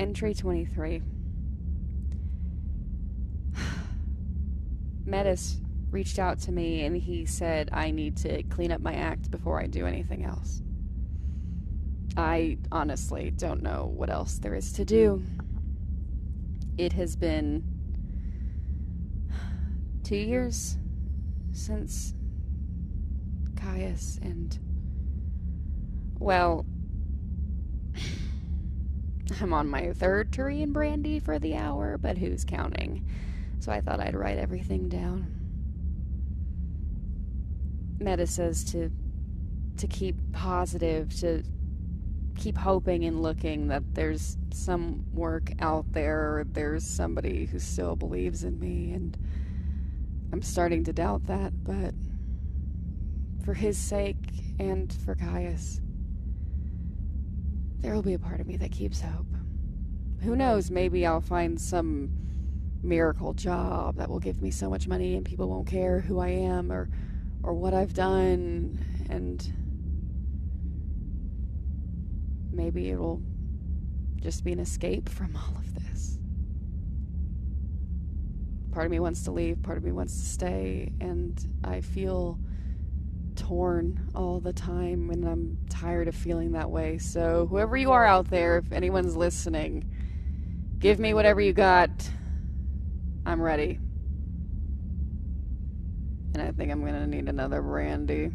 Entry 23. Metis reached out to me and he said I need to clean up my act before I do anything else. I honestly don't know what else there is to do. It has been two years since Caius and. Well, I'm on my third Turian brandy for the hour, but who's counting? So I thought I'd write everything down. Meta says to to keep positive, to keep hoping and looking that there's some work out there, there's somebody who still believes in me, and I'm starting to doubt that, but for his sake and for Caius, there will be a part of me that keeps hope. Who knows, maybe I'll find some miracle job that will give me so much money and people won't care who I am or or what I've done and maybe it'll just be an escape from all of this. Part of me wants to leave, part of me wants to stay, and I feel torn all the time and I'm tired of feeling that way. So, whoever you are out there, if anyone's listening, give me whatever you got. I'm ready. And I think I'm gonna need another brandy.